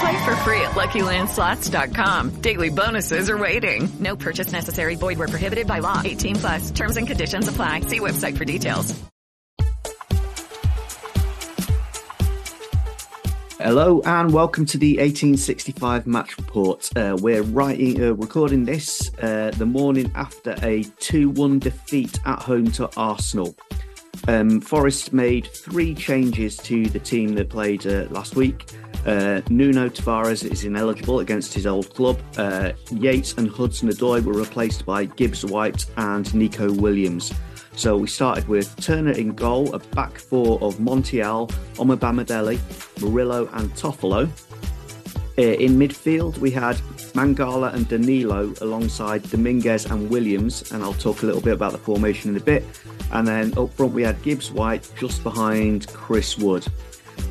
Play for free at LuckyLandSlots.com. Daily bonuses are waiting. No purchase necessary. Void where prohibited by law. 18 plus. Terms and conditions apply. See website for details. Hello and welcome to the 1865 match report. Uh, we're writing, uh, recording this uh, the morning after a 2-1 defeat at home to Arsenal. Um, Forest made three changes to the team that played uh, last week. Uh, Nuno Tavares is ineligible against his old club. Uh, Yates and Hudson Odoi were replaced by Gibbs White and Nico Williams. So we started with Turner in goal, a back four of Montiel, Omobamidele, Murillo, and Toffolo. Uh, in midfield, we had Mangala and Danilo alongside Dominguez and Williams, and I'll talk a little bit about the formation in a bit. And then up front, we had Gibbs White just behind Chris Wood.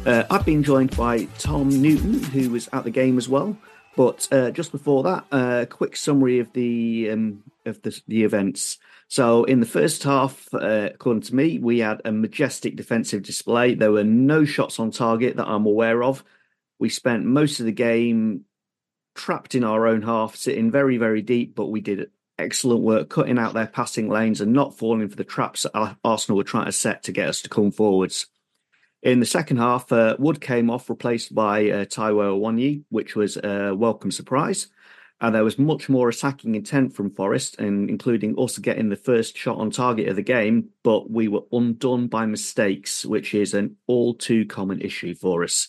Uh, I've been joined by Tom Newton, who was at the game as well. But uh, just before that, a uh, quick summary of the um, of the, the, events. So, in the first half, uh, according to me, we had a majestic defensive display. There were no shots on target that I'm aware of. We spent most of the game trapped in our own half, sitting very, very deep, but we did excellent work cutting out their passing lanes and not falling for the traps that Arsenal were trying to set to get us to come forwards. In the second half, uh, Wood came off, replaced by uh, Taiwo Awoniyi, which was a welcome surprise. And there was much more attacking intent from Forest, and including us getting the first shot on target of the game, but we were undone by mistakes, which is an all too common issue for us.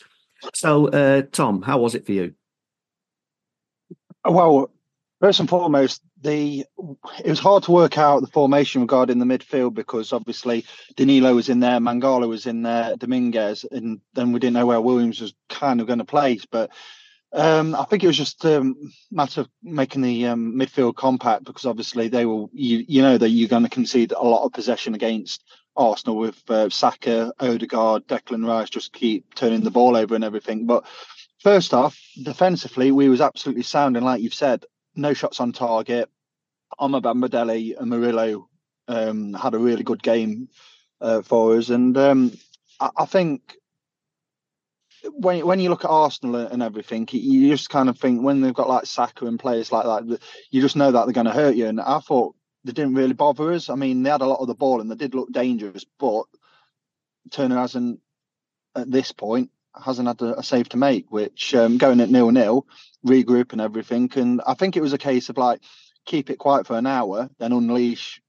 So, uh, Tom, how was it for you? Well, first and foremost, the it was hard to work out the formation regarding the midfield because obviously Danilo was in there, Mangala was in there, Dominguez, and then we didn't know where Williams was kind of going to place. But um, I think it was just a um, matter of making the um, midfield compact because obviously they will, you, you know, that you're going to concede a lot of possession against Arsenal with uh, Saka, Odegaard, Declan Rice just keep turning the ball over and everything. But first off, defensively, we was absolutely sound, and like you've said, no shots on target. Omobamidele and Murillo um, had a really good game uh, for us, and um, I, I, think when when you look at Arsenal and everything, you just kind of think when they've got like Saka and players like that, you just know that they're going to hurt you. And I thought they didn't really bother us. I mean, they had a lot of the ball and they did look dangerous, but Turner hasn't at this point hasn't had a, a save to make, which um, going at nil nil, regroup and everything. And I think it was a case of like keep it quiet for an hour, then unleash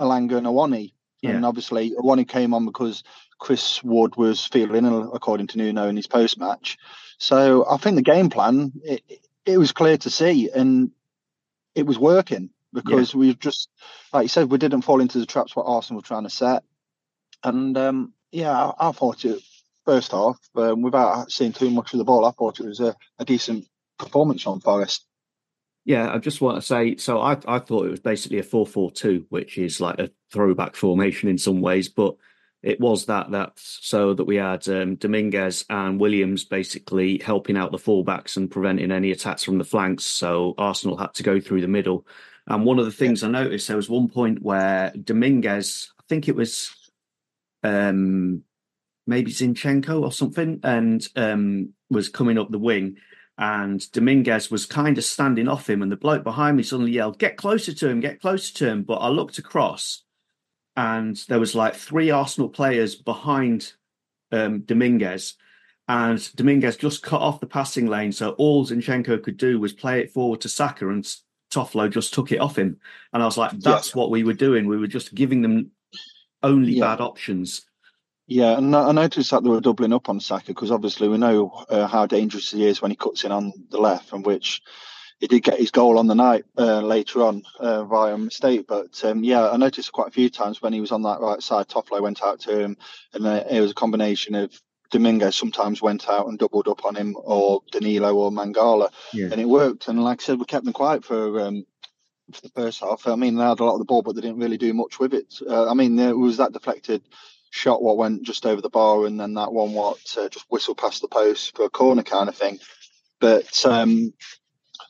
Elanga and Awoniyi. Yeah. And obviously, Awoniyi came on because Chris Wood was feeling ill, according to Nuno in his post match. So I think the game plan it, it was clear to see, and it was working because yeah. we just, like you said, we didn't fall into the traps what Arsenal were trying to set. And um, yeah, I, I, thought it first half, um, without seeing too much of the ball, I thought it was a, a decent performance on Forest. Yeah, I just want to say so I, I thought it was basically a 4 4 2, which is like a throwback formation in some ways, but it was that that so that we had um, Dominguez and Williams basically helping out the fullbacks and preventing any attacks from the flanks. So Arsenal had to go through the middle. And one of the things yeah. I noticed there was one point where Dominguez, I think it was um, maybe Zinchenko or something, and um, was coming up the wing. And Dominguez was kind of standing off him, and the bloke behind me suddenly yelled, "Get closer to him! Get closer to him!" But I looked across, and there was like three Arsenal players behind um, Dominguez, and Dominguez just cut off the passing lane. So all Zinchenko could do was play it forward to Saka, and Toffolo just took it off him. And I was like, that's yeah. what we were doing. We were just giving them only yeah. bad options. Yeah, and I noticed that they were doubling up on Saka because obviously we know uh, how dangerous he is when he cuts in on the left, from which he did get his goal on the night uh, later on uh, via mistake. But um, yeah, I noticed quite a few times when he was on that right side, Toffolo went out to him, and uh, it was a combination of Dominguez sometimes went out and doubled up on him, or Danilo or Mangala, yeah. and it worked. And like I said, we kept them quiet for um, for the first half. I mean, they had a lot of the ball, but they didn't really do much with it. Uh, I mean, there was that deflected shot what went just over the bar, and then that one what uh, just whistled past the post for a corner kind of thing. But um,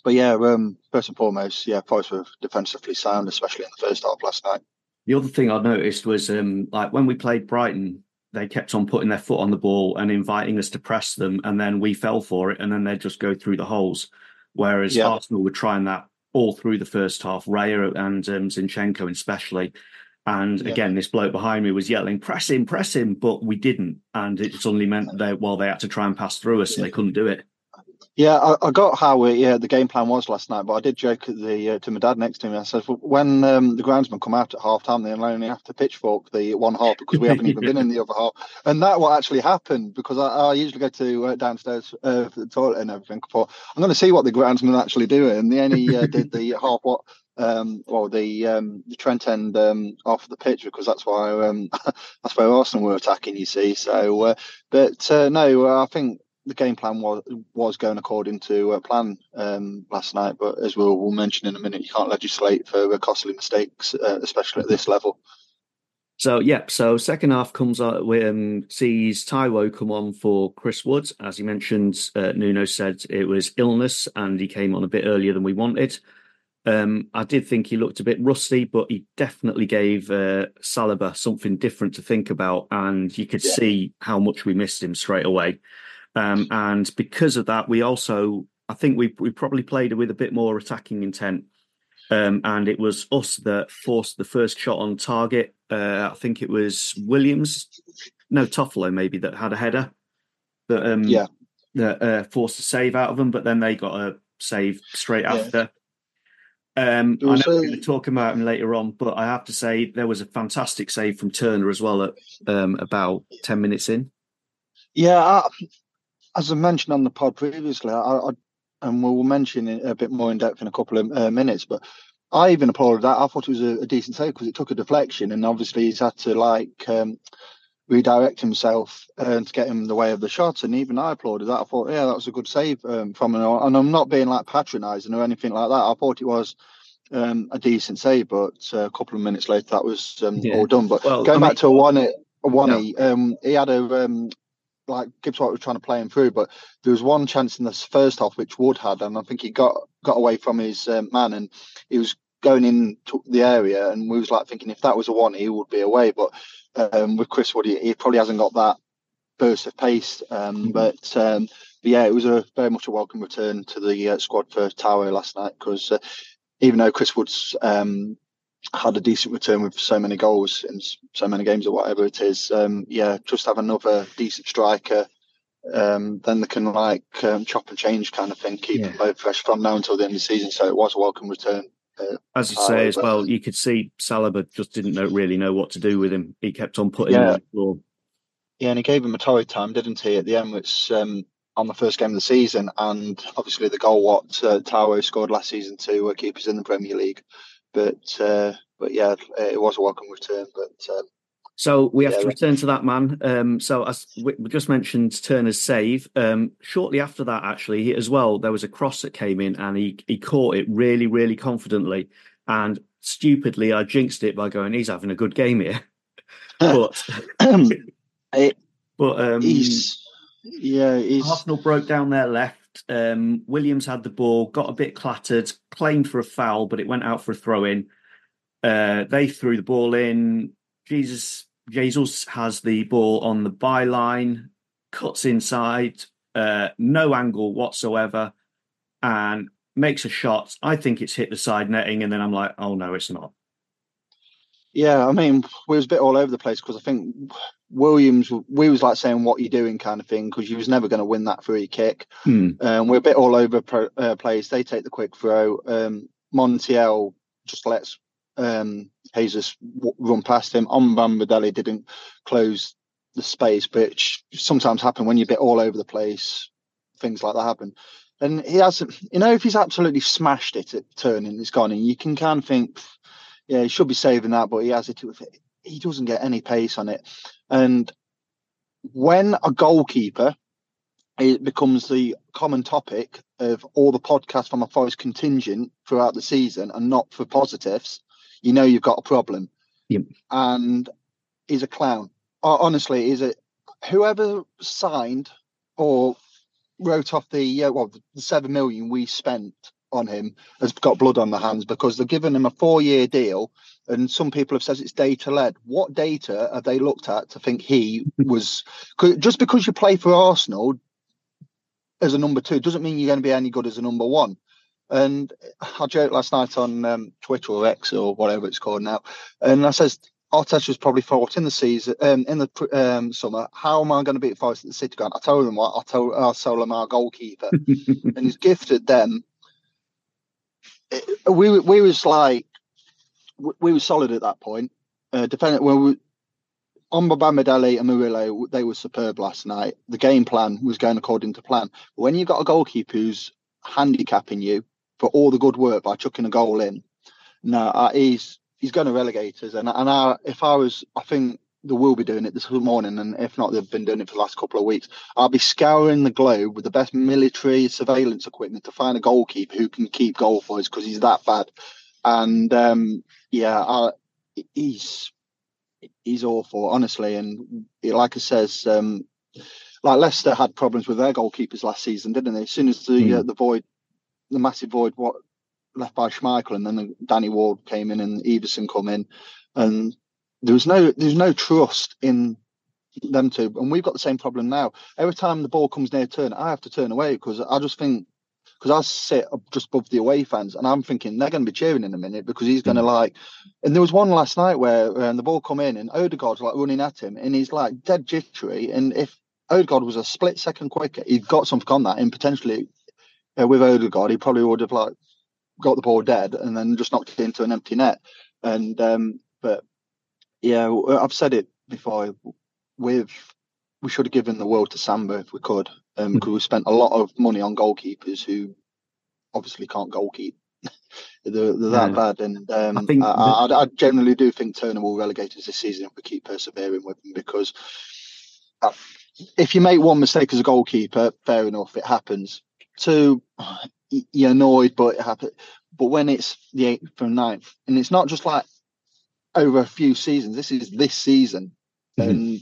but yeah, um, first and foremost, yeah, Forest were defensively sound, especially in the first half last night. The other thing I noticed was um, like when we played Brighton, they kept on putting their foot on the ball and inviting us to press them, and then we fell for it, and then they'd just go through the holes. Whereas yeah. Arsenal were trying that all through the first half, Raya and um, Zinchenko especially. And yeah. again, this bloke behind me was yelling, "Press him, press him!" But we didn't, and it suddenly meant that well, they had to try and pass through us, and they couldn't do it. Yeah, I, I got how it, yeah the game plan was last night, but I did joke at the uh, to my dad next to me. I said, when um, the groundsman come out at half time, they only have to pitchfork the one half because we haven't even been in the other half, and that what actually happened because I, I usually go to uh, downstairs uh, for the toilet and everything. Before I'm going to see what the groundsman actually do, and they only uh, did the half what um, well, the um, the Trent end um, off the pitch because that's why um, that's where Arsenal were attacking. You see, so uh, but uh, no, I think the game plan was was going according to uh, plan um, last night. But as we'll, we'll, mention in a minute, you can't legislate for costly mistakes, uh, especially at this level. So yeah, so second half comes out um, sees Taiwo come on for Chris Woods. As you mentioned, uh, Nuno said it was illness and he came on a bit earlier than we wanted. Um, I did think he looked a bit rusty, but he definitely gave uh, Saliba something different to think about, and you could yeah. see how much we missed him straight away. Um, and because of that, we also, I think we we probably played with a bit more attacking intent. Um, and it was us that forced the first shot on target. Uh, I think it was Williams, no Toffolo maybe that had a header that um, yeah that uh, forced a save out of them, but then they got a save straight yeah. after. Um, I know we're going to talk about him later on, but I have to say there was a fantastic save from Turner as well at um, about ten minutes in. Yeah, I, as I mentioned on the pod previously, I, I, and we'll mention it a bit more in depth in a couple of uh, minutes, but I even applauded that. I thought it was a, a decent save because it took a deflection, and obviously he's had to like um, redirect himself uh, to get him the way of the shot. And even I applauded that. I thought, yeah, that was a good save um, from him. And I'm not being like patronising or anything like that. I thought it was. Um, a decent save, but uh, a couple of minutes later that was um, yeah. all done. But well, going I back mean, to a one, a one, no. um, he had a um, like Gibbs White was trying to play him through, but there was one chance in the first half which Wood had, and I think he got got away from his um, man, and he was going in to the area, and we was like thinking if that was a one, he would be away. But um, with Chris Wood, he, he, probably hasn't got that burst of pace. Um, mm-hmm. but, um, but, yeah, it was a very much a welcome return to the uh, squad for Taiwo last night because uh, even though Chris Wood's um, had a decent return with so many goals in so many games or whatever it is. Um, yeah, just have another decent striker. Um, then they can like um, chop and change kind of thing, keep yeah. them both fresh from now until the end of the season. So it was a welcome return. Uh, as you say as well, you could see Saliba just didn't know, really know what to do with him. He kept on putting yeah. him on the floor. Yeah, and he gave him a torrid time, didn't he, at the end, which um, on the first game of the season, and obviously the goal what uh, Taiwo scored last season to uh, keep us in the Premier League. But uh, but yeah, it was a welcome return. But um, so we have yeah, to return to that man. Um, so as we just mentioned Turner's save. Um, shortly after that, actually, as well, there was a cross that came in, and he he caught it really, really confidently. And stupidly, I jinxed it by going, "He's having a good game here." but it, but um, he's, yeah, he's... Arsenal broke down their left. Um, Williams had the ball, got a bit clattered, claimed for a foul, but it went out for a throw in. Uh, they threw the ball in. Jesus Jesus has the ball on the byline, cuts inside, uh, no angle whatsoever, and makes a shot. I think it's hit the side netting, and then I'm like, oh no, it's not. Yeah, I mean, we was a bit all over the place because I think Williams, we was like saying, "What you doing?" kind of thing because you was never going to win that free kick. Hmm. Um, we're a bit all over pro, uh, plays. They take the quick throw. Um, Montiel just lets um, Jesus w- run past him. Omobamidele didn't close the space, which sometimes happen when you're a bit all over the place. Things like that happen. And he hasn't, you know, if he's absolutely smashed it at turning, it's gone. And you can kind of think, yeah, he should be saving that, but he has it. He doesn't get any pace on it. And when a goalkeeper, it becomes the common topic of all the podcasts from a Forest contingent throughout the season and not for positives, you know you've got a problem. Yep. And he's a clown. Honestly, is it whoever signed or wrote off the uh, well the seven million we spent on him has got blood on their hands because they're giving him a four-year deal, and some people have said it's data-led. What data have they looked at to think he was? Just because you play for Arsenal as a number two doesn't mean you're going to be any good as a number one. And I joked last night on um, Twitter or X or whatever it's called now, and I says Arteta was probably thought in the season, um, in the um, summer, how am I going to beat Forest at the City Ground? I told them what I told sell our goalkeeper, and he's gifted them. It, we we was like we, we were solid at that point. Uh, defending when we Omobamidele and Murillo, they were superb last night. The game plan was going according to plan. When you've got a goalkeeper who's handicapping you for all the good work by chucking a goal in, no, uh, he's he's going to relegate us. And and I, if I was, I think they will be doing it this morning, and if not, they've been doing it for the last couple of weeks. I'll be scouring the globe with the best military surveillance equipment to find a goalkeeper who can keep goal for us because he's that bad. And um, yeah, I, he's he's awful, honestly. And like I says, um, like Leicester had problems with their goalkeepers last season, didn't they? As soon as the mm. uh, the void, the massive void, what left by Schmeichel, and then Danny Ward came in and Iversen come in, and there was no there's no trust in them two, and we've got the same problem now. Every time the ball comes near turn, I have to turn away because I just think because I sit up just above the away fans, and I'm thinking they're going to be cheering in a minute because he's going to mm. like. And there was one last night where um, the ball come in and Odegaard's like running at him, and he's like dead jittery. And if Odegaard was a split second quicker, he'd got something on that, and potentially uh, with Odegaard, he probably would have like got the ball dead and then just knocked it into an empty net. And um, but yeah, I've said it before. With we should have given the world to Samba if we could, because um, mm. we spent a lot of money on goalkeepers who obviously can't goalkeep. they're, they're that yeah. bad, and um, I, think I, I, I, generally do think Turner will relegate us this season if we keep persevering with him because. Uh, if you make one mistake as a goalkeeper, fair enough, it happens. Two, you're annoyed, but it happens. But when it's the eighth from ninth, and it's not just like over a few seasons, this is this season, mm-hmm. and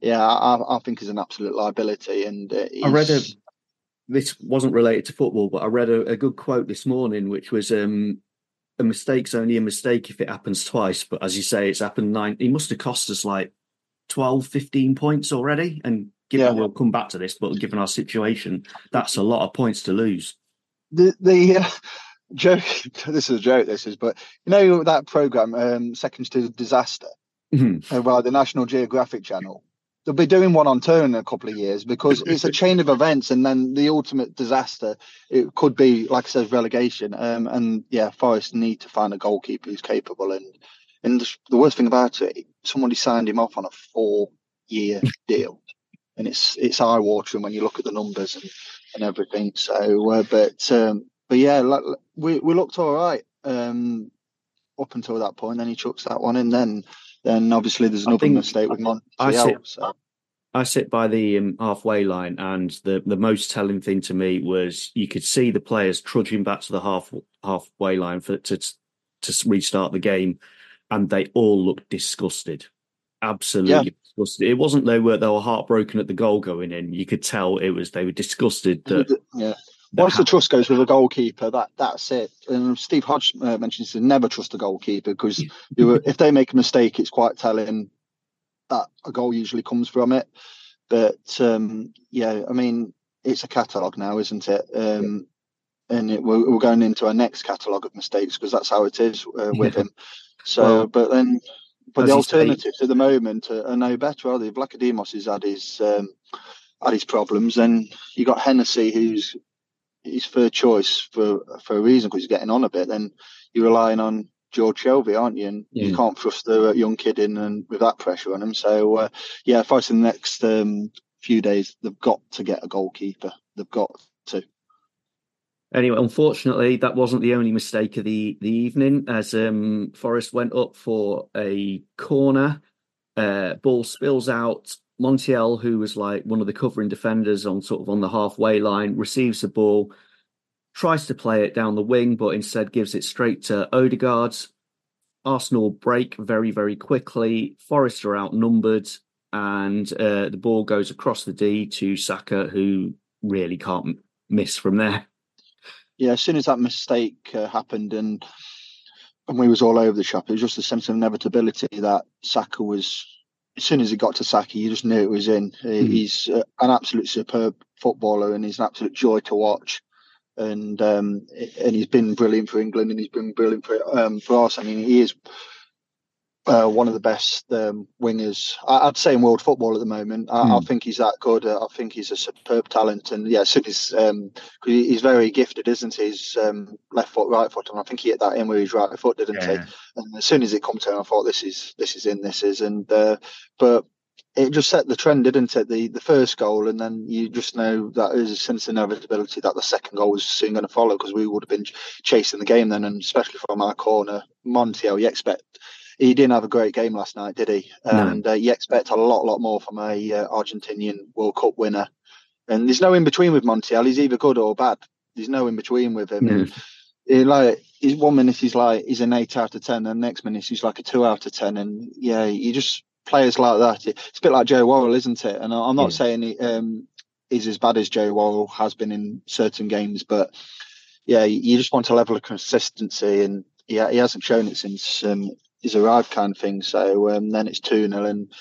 yeah, I, I, think is an absolute liability. And uh, I read a. This wasn't related to football, but I read a, a good quote this morning, which was um, a mistake's only a mistake if it happens twice. But as you say, it's happened nine. He must have cost us like 12, 15 points already. And given yeah. we'll come back to this, but given our situation, that's a lot of points to lose the the uh, joke. This is a joke. This is, but you know that program, um, Seconds to Disaster, mm-hmm. Uh, by the National Geographic Channel. They'll be doing one on tour in a couple of years because it's a chain of events, and then the ultimate disaster. It could be, like I said, relegation. Um, and yeah, Forest need to find a goalkeeper who's capable. And and the worst thing about it, somebody signed him off on a four-year deal, and it's it's eye-watering when you look at the numbers. And and everything. So, uh, but um, but yeah, we we looked all right um, up until that point. Then he chucks that one in. Then then obviously there's another mistake with Montiel. I sit, so. I sit by the um, halfway line, and the the most telling thing to me was you could see the players trudging back to the half halfway line for to to restart the game, and they all looked disgusted absolutely. Disgusted. It wasn't they were they were heartbroken at the goal going in. You could tell it was they were disgusted that yeah. Once the trust goes with a goalkeeper, that that's it. And Steve Hodge uh, mentions to never trust a goalkeeper because if they make a mistake, it's quite telling that a goal usually comes from it. But um, yeah, I mean, it's a catalogue now, isn't it? Um. And it, we're, we're, going into our next catalogue of mistakes because that's how it is uh, with yeah. him. So, well, but then, but the alternatives at the moment are, are, no better, are they? Vlachodimos has had his um, had his problems. and you got Hennessy, who's his third choice for for a reason because he's getting on a bit. Then you're relying on George Shelvey, aren't you? And yeah. you can't thrust the young kid in and with that pressure on him. So uh, yeah, if I see the next um, few days, they've got to get a goalkeeper. They've got to. Anyway, unfortunately, that wasn't the only mistake of the the evening. As um, Forest went up for a corner, uh, ball spills out. Montiel, who was like one of the covering defenders on sort of on the halfway line, receives the ball, tries to play it down the wing, but instead gives it straight to Odegaard. Arsenal break very, very quickly. Forest are outnumbered, and uh, the ball goes across the D to Saka, who really can't miss from there. Yeah, as soon as that mistake uh, happened and and we was all over the shop, it was just a sense of inevitability that Saka was. As soon as he got to Saka, you just knew it was in. Mm. He's uh, an absolute superb footballer, and he's an absolute joy to watch and um, and he's been brilliant for England, and he's been brilliant for um, for us. I mean, he is uh, one of the best um, wingers, I'd say, in world football at the moment. I, mm. I hmm. think he's that good. I think he's a superb talent, and yeah, as soon as um, he's very gifted, isn't he? He's um, left foot, right foot, and I think he hit that in with his right foot, didn't yeah. he? And as soon as it come to him, I thought this is this is in, this is, and uh, but it just set the trend, didn't it? The the first goal, and then you just know that there's a sense of inevitability that the second goal was soon going to follow because we would have been chasing the game then, and especially from our corner, Montiel, you expect he didn't have a great game last night, did he? No. And uh, you expect a lot, lot more from a uh, Argentinian World Cup winner. And there's no in between with Montiel. He's either good or bad. There's no in between with him. No. He, like he's one minute he's like he's an eight out of ten, and the next minute he's like a two out of ten. And yeah, you just players like that. It's a bit like Joe Worrall, isn't it? And I'm not yeah. saying he, um, he's as bad as Joe Worrall has been in certain games, but yeah, you just want a level of consistency, and yeah, he hasn't shown it since um, arrived, kind of thing. So um, then it's two 0 and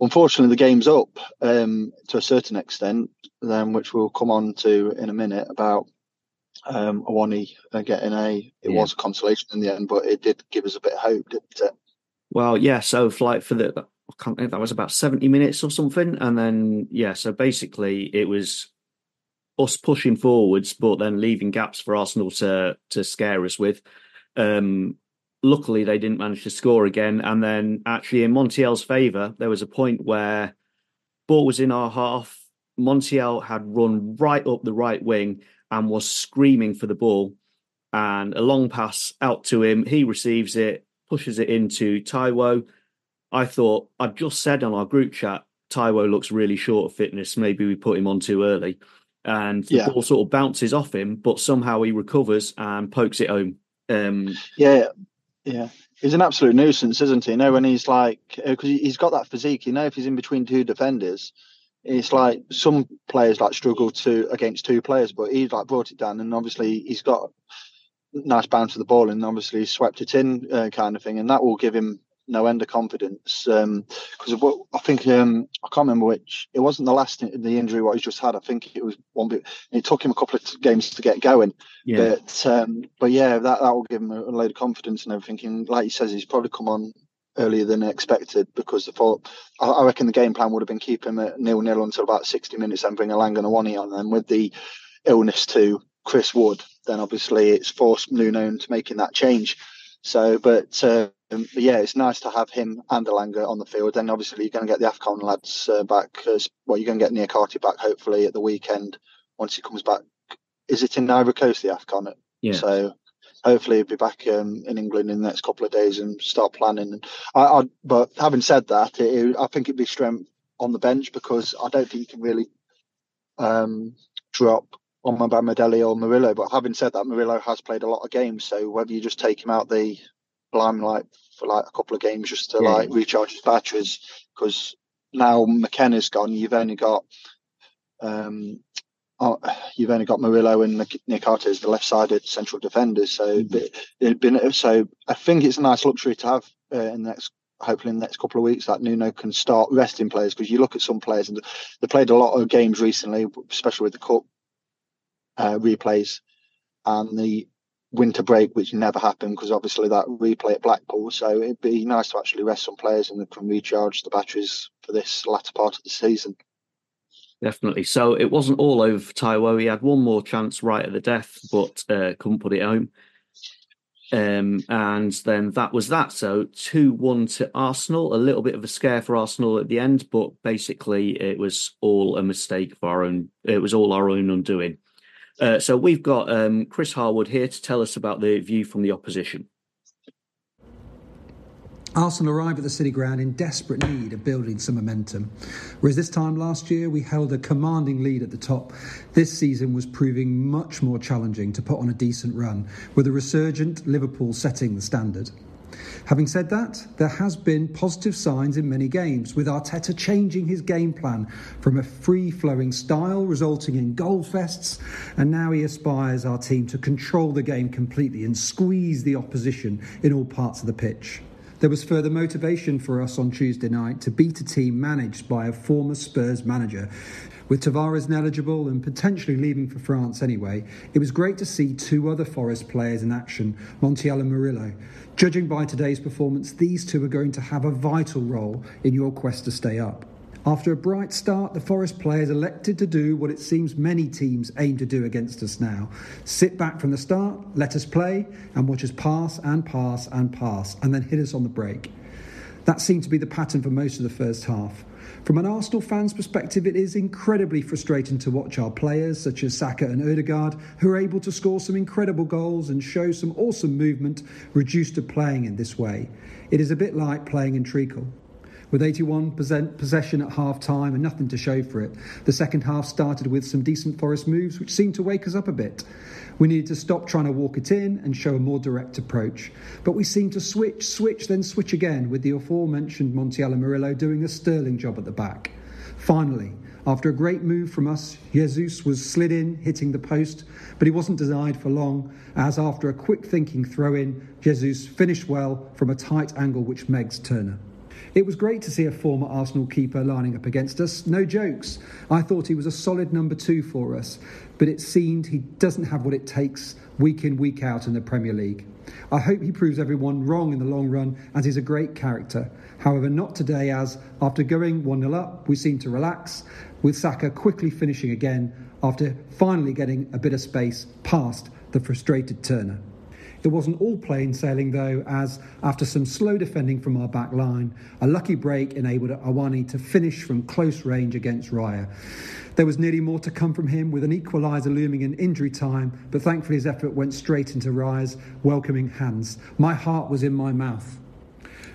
unfortunately the game's up um, to a certain extent, then which we'll come on to in a minute about um, Awoniyi uh, getting a. It yeah. was a consolation in the end, but it did give us a bit of hope, didn't it? Well, yeah. So, like for the I can't think that was about 70 minutes or something. And then, yeah, so basically it was us pushing forwards, but then leaving gaps for Arsenal to to scare us with. Um, luckily, they didn't manage to score again. And then, actually, in Montiel's favour, there was a point where ball was in our half. Montiel had run right up the right wing and was screaming for the ball. And a long pass out to him. He receives it, pushes it into Taiwo I thought I'd just said on our group chat, Taiwo looks really short of fitness. Maybe we put him on too early. And the yeah. ball sort of bounces off him, but somehow he recovers and pokes it home. Um, yeah, yeah. He's an absolute nuisance, isn't he? You know, when he's like, because uh, he's got that physique, you know, if he's in between two defenders, it's like some players like struggle to against two players, but he's like brought it down, and obviously he's got nice bounce to the ball, and obviously swept it in, uh, kind of thing, and that will give him no end of confidence because um, of what I think um, I can't remember which it wasn't the last the injury what he's just had I think it was one bit it took him a couple of games to get going yeah. but um, but yeah that that will give him a, a load of confidence and everything and like he says he's probably come on earlier than expected because the thought I, I reckon the game plan would have been keep him at nil nil until about 60 minutes and bring Elanga and Awoniyi on and with the illness to Chris Wood then obviously it's forced Nuno into making that change so but uh, um, yeah, it's nice to have him and Elanga on the field. Then obviously, you're going to get the AFCON lads uh, back. As, well, you're going to get Niakhaté back hopefully at the weekend once he comes back. Is it in Ivory Coast, the AFCON? Yeah. So hopefully he'll be back um, in England in the next couple of days and start planning. I, I, but having said that, it, I think it'd be strength on the bench because I don't think you can really um, drop on Omobamidele or Murillo. But having said that, Murillo has played a lot of games, so whether you just take him out the limelight for like a couple of games just to yeah. like recharge his batteries because now McKenna's gone. You've only got um, oh, you've only got Murillo and Niakhaté as the left-sided central defenders. So mm-hmm. been so I think it's a nice luxury to have uh, in the next hopefully in the next couple of weeks that Nuno can start resting players because you look at some players and they played a lot of games recently, especially with the cup uh, replays and the winter break, which never happened because obviously that replay at Blackpool. So it'd be nice to actually rest some players and can recharge the batteries for this latter part of the season. Definitely. So it wasn't all over for Taiwo. He had one more chance right at the death, but uh, couldn't put it home. Um, and then that was that. So 2 1 to Arsenal. A little bit of a scare for Arsenal at the end, but basically it was all a mistake for our own, it was all our own undoing. Uh, so we've got um, Chris Harwood here to tell us about the view from the opposition. Arsenal arrived at the City Ground in desperate need of building some momentum. Whereas this time last year we held a commanding lead at the top, this season was proving much more challenging to put on a decent run, with a resurgent Liverpool setting the standard. Having said that, there has been positive signs in many games, with Arteta changing his game plan from a free-flowing style resulting in goal fests, and now he aspires our team to control the game completely and squeeze the opposition in all parts of the pitch. There was further motivation for us on Tuesday night to beat a team managed by a former Spurs manager. With Tavares ineligible and potentially leaving for France anyway, it was great to see two other Forest players in action, Montiel and Murillo. Judging by today's performance, these two are going to have a vital role in your quest to stay up. After a bright start, the Forest players elected to do what it seems many teams aim to do against us now sit back from the start, let us play, and watch us pass and pass and pass, and then hit us on the break. That seemed to be the pattern for most of the first half. From an Arsenal fan's perspective, it is incredibly frustrating to watch our players, such as Saka and Odegaard, who are able to score some incredible goals and show some awesome movement, reduced to playing in this way. It is a bit like playing in treacle. With 81% possession at half time and nothing to show for it, the second half started with some decent Forest moves which seemed to wake us up a bit. We needed to stop trying to walk it in and show a more direct approach. But we seemed to switch, switch, then switch again, with the aforementioned Montiel Murillo doing a sterling job at the back. Finally, after a great move from us, Jesus was slid in, hitting the post, but he wasn't denied for long, as after a quick thinking throw in, Jesus finished well from a tight angle which Megs Turner. It was great to see a former Arsenal keeper lining up against us. No jokes. I thought he was a solid number two for us, but it seemed he doesn't have what it takes week in, week out in the Premier League. I hope he proves everyone wrong in the long run, as he's a great character. However, not today, as after going 1 0 up, we seem to relax, with Saka quickly finishing again after finally getting a bit of space past the frustrated Turner. It wasn't all plain sailing, though, as after some slow defending from our back line, a lucky break enabled Awoniyi to finish from close range against Raya. There was nearly more to come from him, with an equaliser looming in injury time, but thankfully his effort went straight into Raya's welcoming hands. My heart was in my mouth.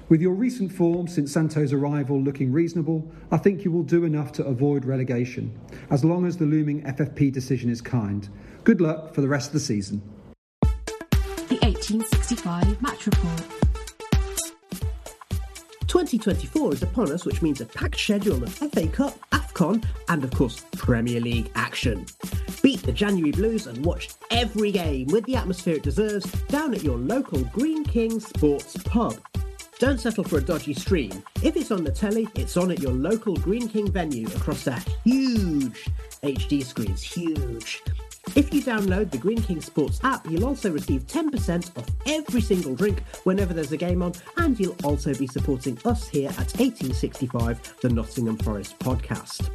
With your recent form since Santo's arrival looking reasonable, I think you will do enough to avoid relegation, as long as the looming FFP decision is kind. Good luck for the rest of the season. 1865 Match Report. 2024 is upon us, which means a packed schedule of FA Cup, AFCON, and of course, Premier League action. Beat the January Blues and watch every game with the atmosphere it deserves down at your local Greene King Sports Pub. Don't settle for a dodgy stream. If it's on the telly, it's on at your local Greene King venue across a huge HD screens. Huge. If you download the Greene King Sports app, you'll also receive 10% off every single drink whenever there's a game on, and you'll also be supporting us here at 1865, the Nottingham Forest podcast.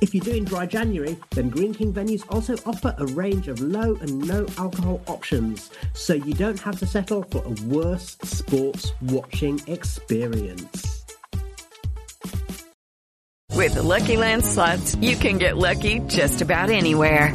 If you're doing dry January, then Greene King venues also offer a range of low and no alcohol options, so you don't have to settle for a worse sports watching experience. With the Lucky Land slots, you can get lucky just about anywhere.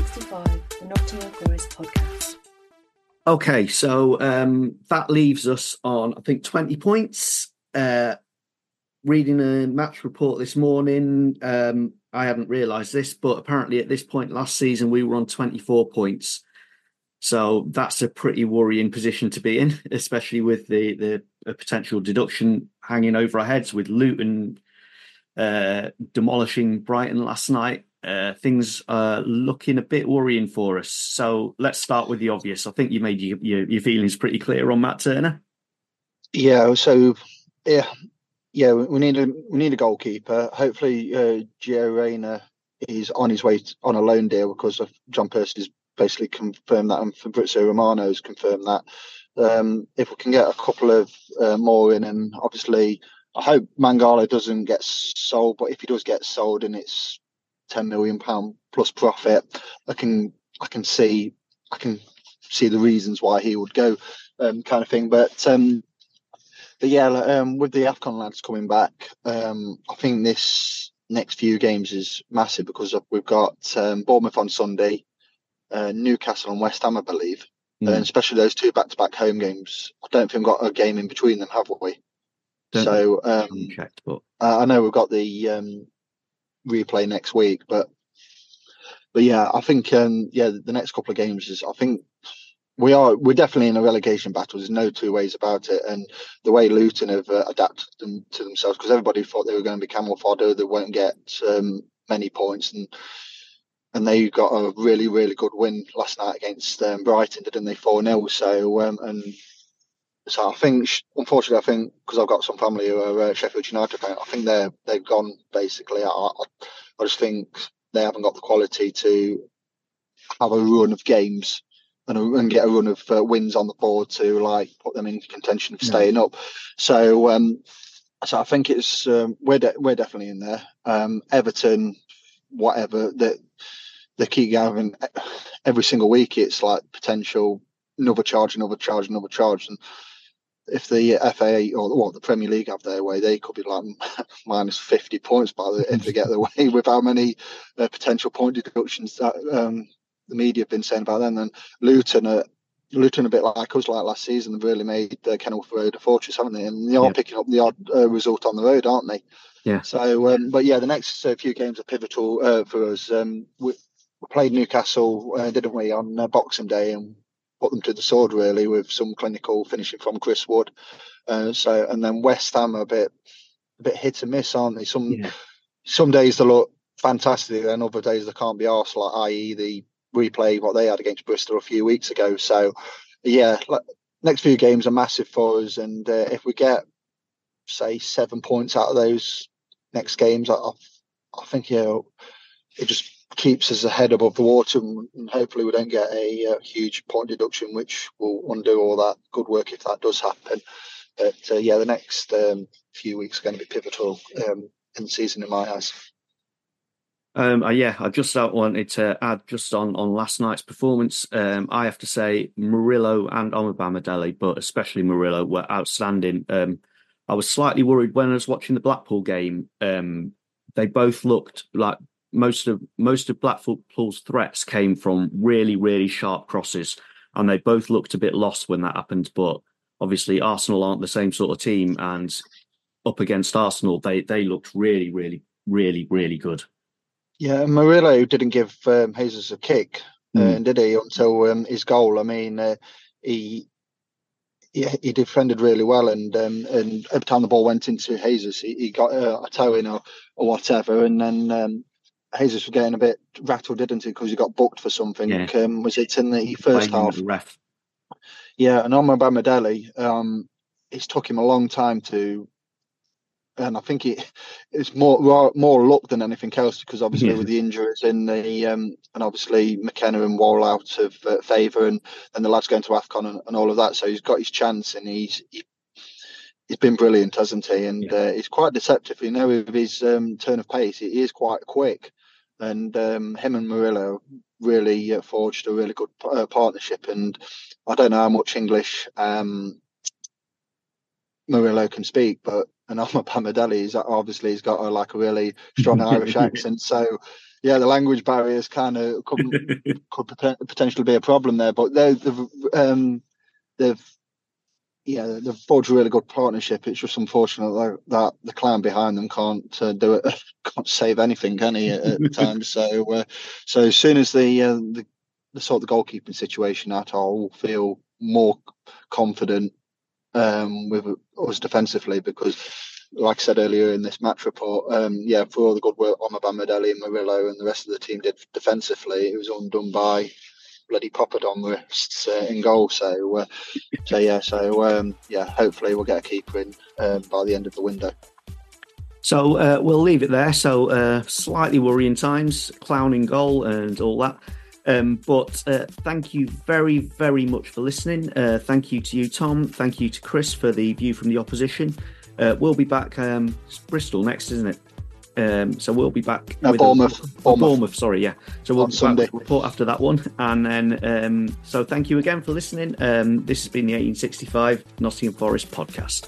the Nottingham Forest podcast. Okay, so um, that leaves us on, I think, 20 points. Uh, reading a match report this morning. Um, I hadn't realised this, but apparently at this point last season we were on 24 points. So that's a pretty worrying position to be in, especially with the the potential deduction hanging over our heads with Luton uh, demolishing Brighton last night. Uh, things are looking a bit worrying for us. So let's start with the obvious. I think you made your, your, your feelings pretty clear on Matt Turner. Yeah. So yeah, yeah, we need a we need a goalkeeper. Hopefully, uh, Gio Reyna is on his way to, on a loan deal because John Percy's basically confirmed that, and Fabrizio Romano's confirmed that. Um, if we can get a couple of uh, more in, and obviously, I hope Mangala doesn't get sold, but if he does get sold and it's ten million pound plus profit, I can I can see I can see the reasons why he would go, um, kind of thing. But um, but yeah, um, with the Afcon lads coming back, um, I think this next few games is massive because we've got um, Bournemouth on Sunday, uh, Newcastle and West Ham, I believe, mm. and especially those two back-to-back home games. I don't think we've got a game in between them, have we? Don't so um, checked, but I know we've got the um, replay next week, but but yeah, I think um, yeah, the next couple of games is I think we are we're definitely in a relegation battle. There's no two ways about it. And the way Luton have uh, adapted them to themselves, because everybody thought they were going to be camel fodder, they won't get um, many points, and and they got a really really good win last night against um, Brighton, didn't they? Four 0 So um, and so I think, unfortunately, I think because I've got some family who are uh, Sheffield United fans, I think they're they've gone basically. I, I, I just think they haven't got the quality to have a run of games and, and get a run of uh, wins on the board to like put them in contention of staying yeah. up. So, um, so I think it's um, we're de- we're definitely in there. Um, Everton, whatever that they keep having every single week. It's like potential another charge, another charge, another charge, and if the FA or well, the Premier League have their way, they could be like minus fifty points by the, if they get their way with how many uh, potential point deductions that um, the media have been saying about them. And Luton are Luton a bit like us, like last season, really made uh, Kenilworth Road a fortress, haven't they? And they are yeah. picking up the odd uh, result on the road, aren't they? Yeah. So, um, but yeah, the next uh, few games are pivotal uh, for us. Um, we, we, played Newcastle, uh, didn't we, on uh, Boxing Day, and put them to the sword really with some clinical finishing from Chris Wood. Uh, so, and then West Ham are a bit, a bit hit and miss, aren't they? Some, yeah. some days they look fantastic, and other days they can't be arsed, like i.e. the replay what they had against Bristol a few weeks ago. So, yeah, next few games are massive for us, and uh, if we get say seven points out of those next games, I, I think you know, it just keeps us ahead above the water, and hopefully we don't get a, a uh, huge point deduction, which will undo all that good work if that does happen. But uh, yeah, the next um, few weeks are going to be pivotal um, in the season in my eyes. Um, uh, yeah, I just wanted to add just on on last night's performance. Um, I have to say Murillo and Omobamidele, but especially Murillo, were outstanding. Um, I was slightly worried when I was watching the Blackpool game. Um, they both looked like most of most of Blackpool's threats came from really really sharp crosses, and they both looked a bit lost when that happened. But obviously, Arsenal aren't the same sort of team, and up against Arsenal, they they looked really really really really good. Yeah, Murillo didn't give um, Jesus a kick, mm. uh, did he? Until um, his goal. I mean, uh, he, he, he defended really well, and um, and every time the ball went into Jesus, he, he got uh, a toe in or, or whatever, and then um, Jesus was getting a bit rattled, didn't he? Because he got booked for something. Yeah. Um, was it in the first half? Ref. Yeah, and Omobamidele, um, it's took him a long time to and I think it it's more more luck than anything else because obviously yeah. with the injuries in the um, and obviously McKenna and Worrall out of uh, favour and and the lads going to Afcon and, and, all of that, so he's got his chance and he's he, has been brilliant, hasn't he? And yeah. uh, he's quite deceptive, you know, with his um, turn of pace. He is quite quick, and um, him and Murillo really uh, forged a really good uh, partnership. And I don't know how much English um, Murillo can speak, but and Omobamidele is obviously he's got a, like a really strong Irish accent. So yeah, the language barriers kind of could, could potentially be a problem there. But they've um, they've yeah, they've forged a really good partnership. It's just unfortunate that, that the clan behind them can't uh, do it, can't save anything, can he? At, at times. So, uh, so as soon as the, uh, the the sort of the goalkeeping situation out, I'll feel more confident um, with us defensively because, like I said earlier in this match report, um, yeah, for all the good work Omar Medeli and Murillo and the rest of the team did defensively, it was undone by bloody Poppadom wrists uh, in goal. So, uh, so yeah, so um, yeah, hopefully we'll get a keeper in um, by the end of the window. So uh, we'll leave it there. So uh, slightly worrying times, clown in goal, and all that. Um, but uh, thank you very, very much for listening. Uh, thank you to you, Tom. Thank you to Chris for the view from the opposition. Uh, we'll be back. Um, Bristol next, isn't it? Um, so we'll be back. No, Bournemouth. A, Bournemouth. Bournemouth. Sorry, yeah. So we'll On Sunday. report after that one, and then. Um, so thank you again for listening. Um, this has been the 1865 Nottingham Forest podcast.